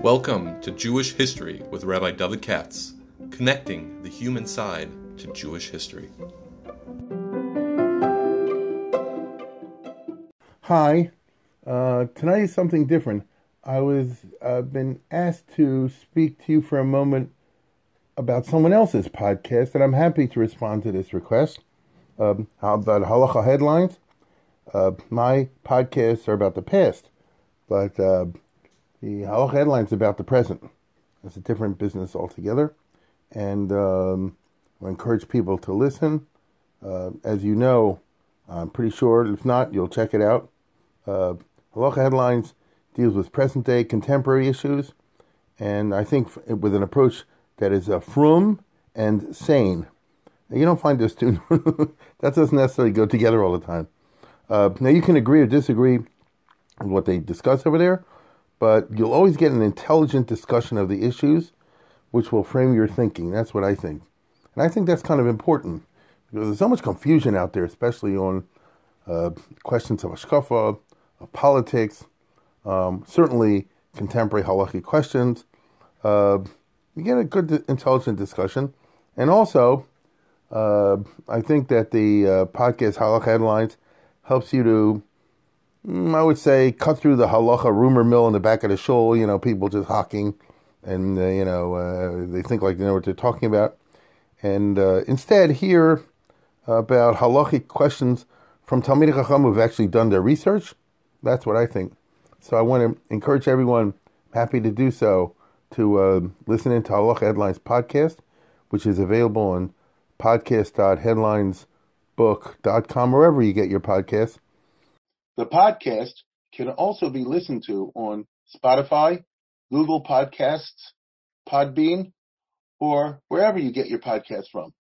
Welcome to Jewish History with Rabbi David Katz, connecting the human side to Jewish history. Hi, uh, tonight is something different. I was uh, been asked to speak to you for a moment about someone else's podcast, and I'm happy to respond to this request. Um, about halacha headlines? Uh, my podcasts are about the past, but uh, the halacha headlines about the present. It's a different business altogether, and um, I encourage people to listen. Uh, as you know, I'm pretty sure. If not, you'll check it out. Uh, halacha headlines deals with present day contemporary issues, and I think with an approach that is uh, frum and sane. Now, you don't find this two that doesn't necessarily go together all the time. Uh, now you can agree or disagree with what they discuss over there, but you'll always get an intelligent discussion of the issues, which will frame your thinking. That's what I think, and I think that's kind of important because there's so much confusion out there, especially on uh, questions of hashkafa, of politics, um, certainly contemporary halakhic questions. Uh, you get a good, intelligent discussion, and also, uh, I think that the uh, podcast Halacha Headlines helps you to, mm, I would say, cut through the halacha rumor mill in the back of the shul. You know, people just hawking, and uh, you know uh, they think like they know what they're talking about, and uh, instead hear about halachic questions from Talmid Chacham who've actually done their research. That's what I think. So I want to encourage everyone, happy to do so, to uh, listen into Halacha Headlines podcast, which is available on podcast.headlinesbook.com, wherever you get your podcasts. The podcast can also be listened to on Spotify, Google Podcasts, Podbean, or wherever you get your podcasts from.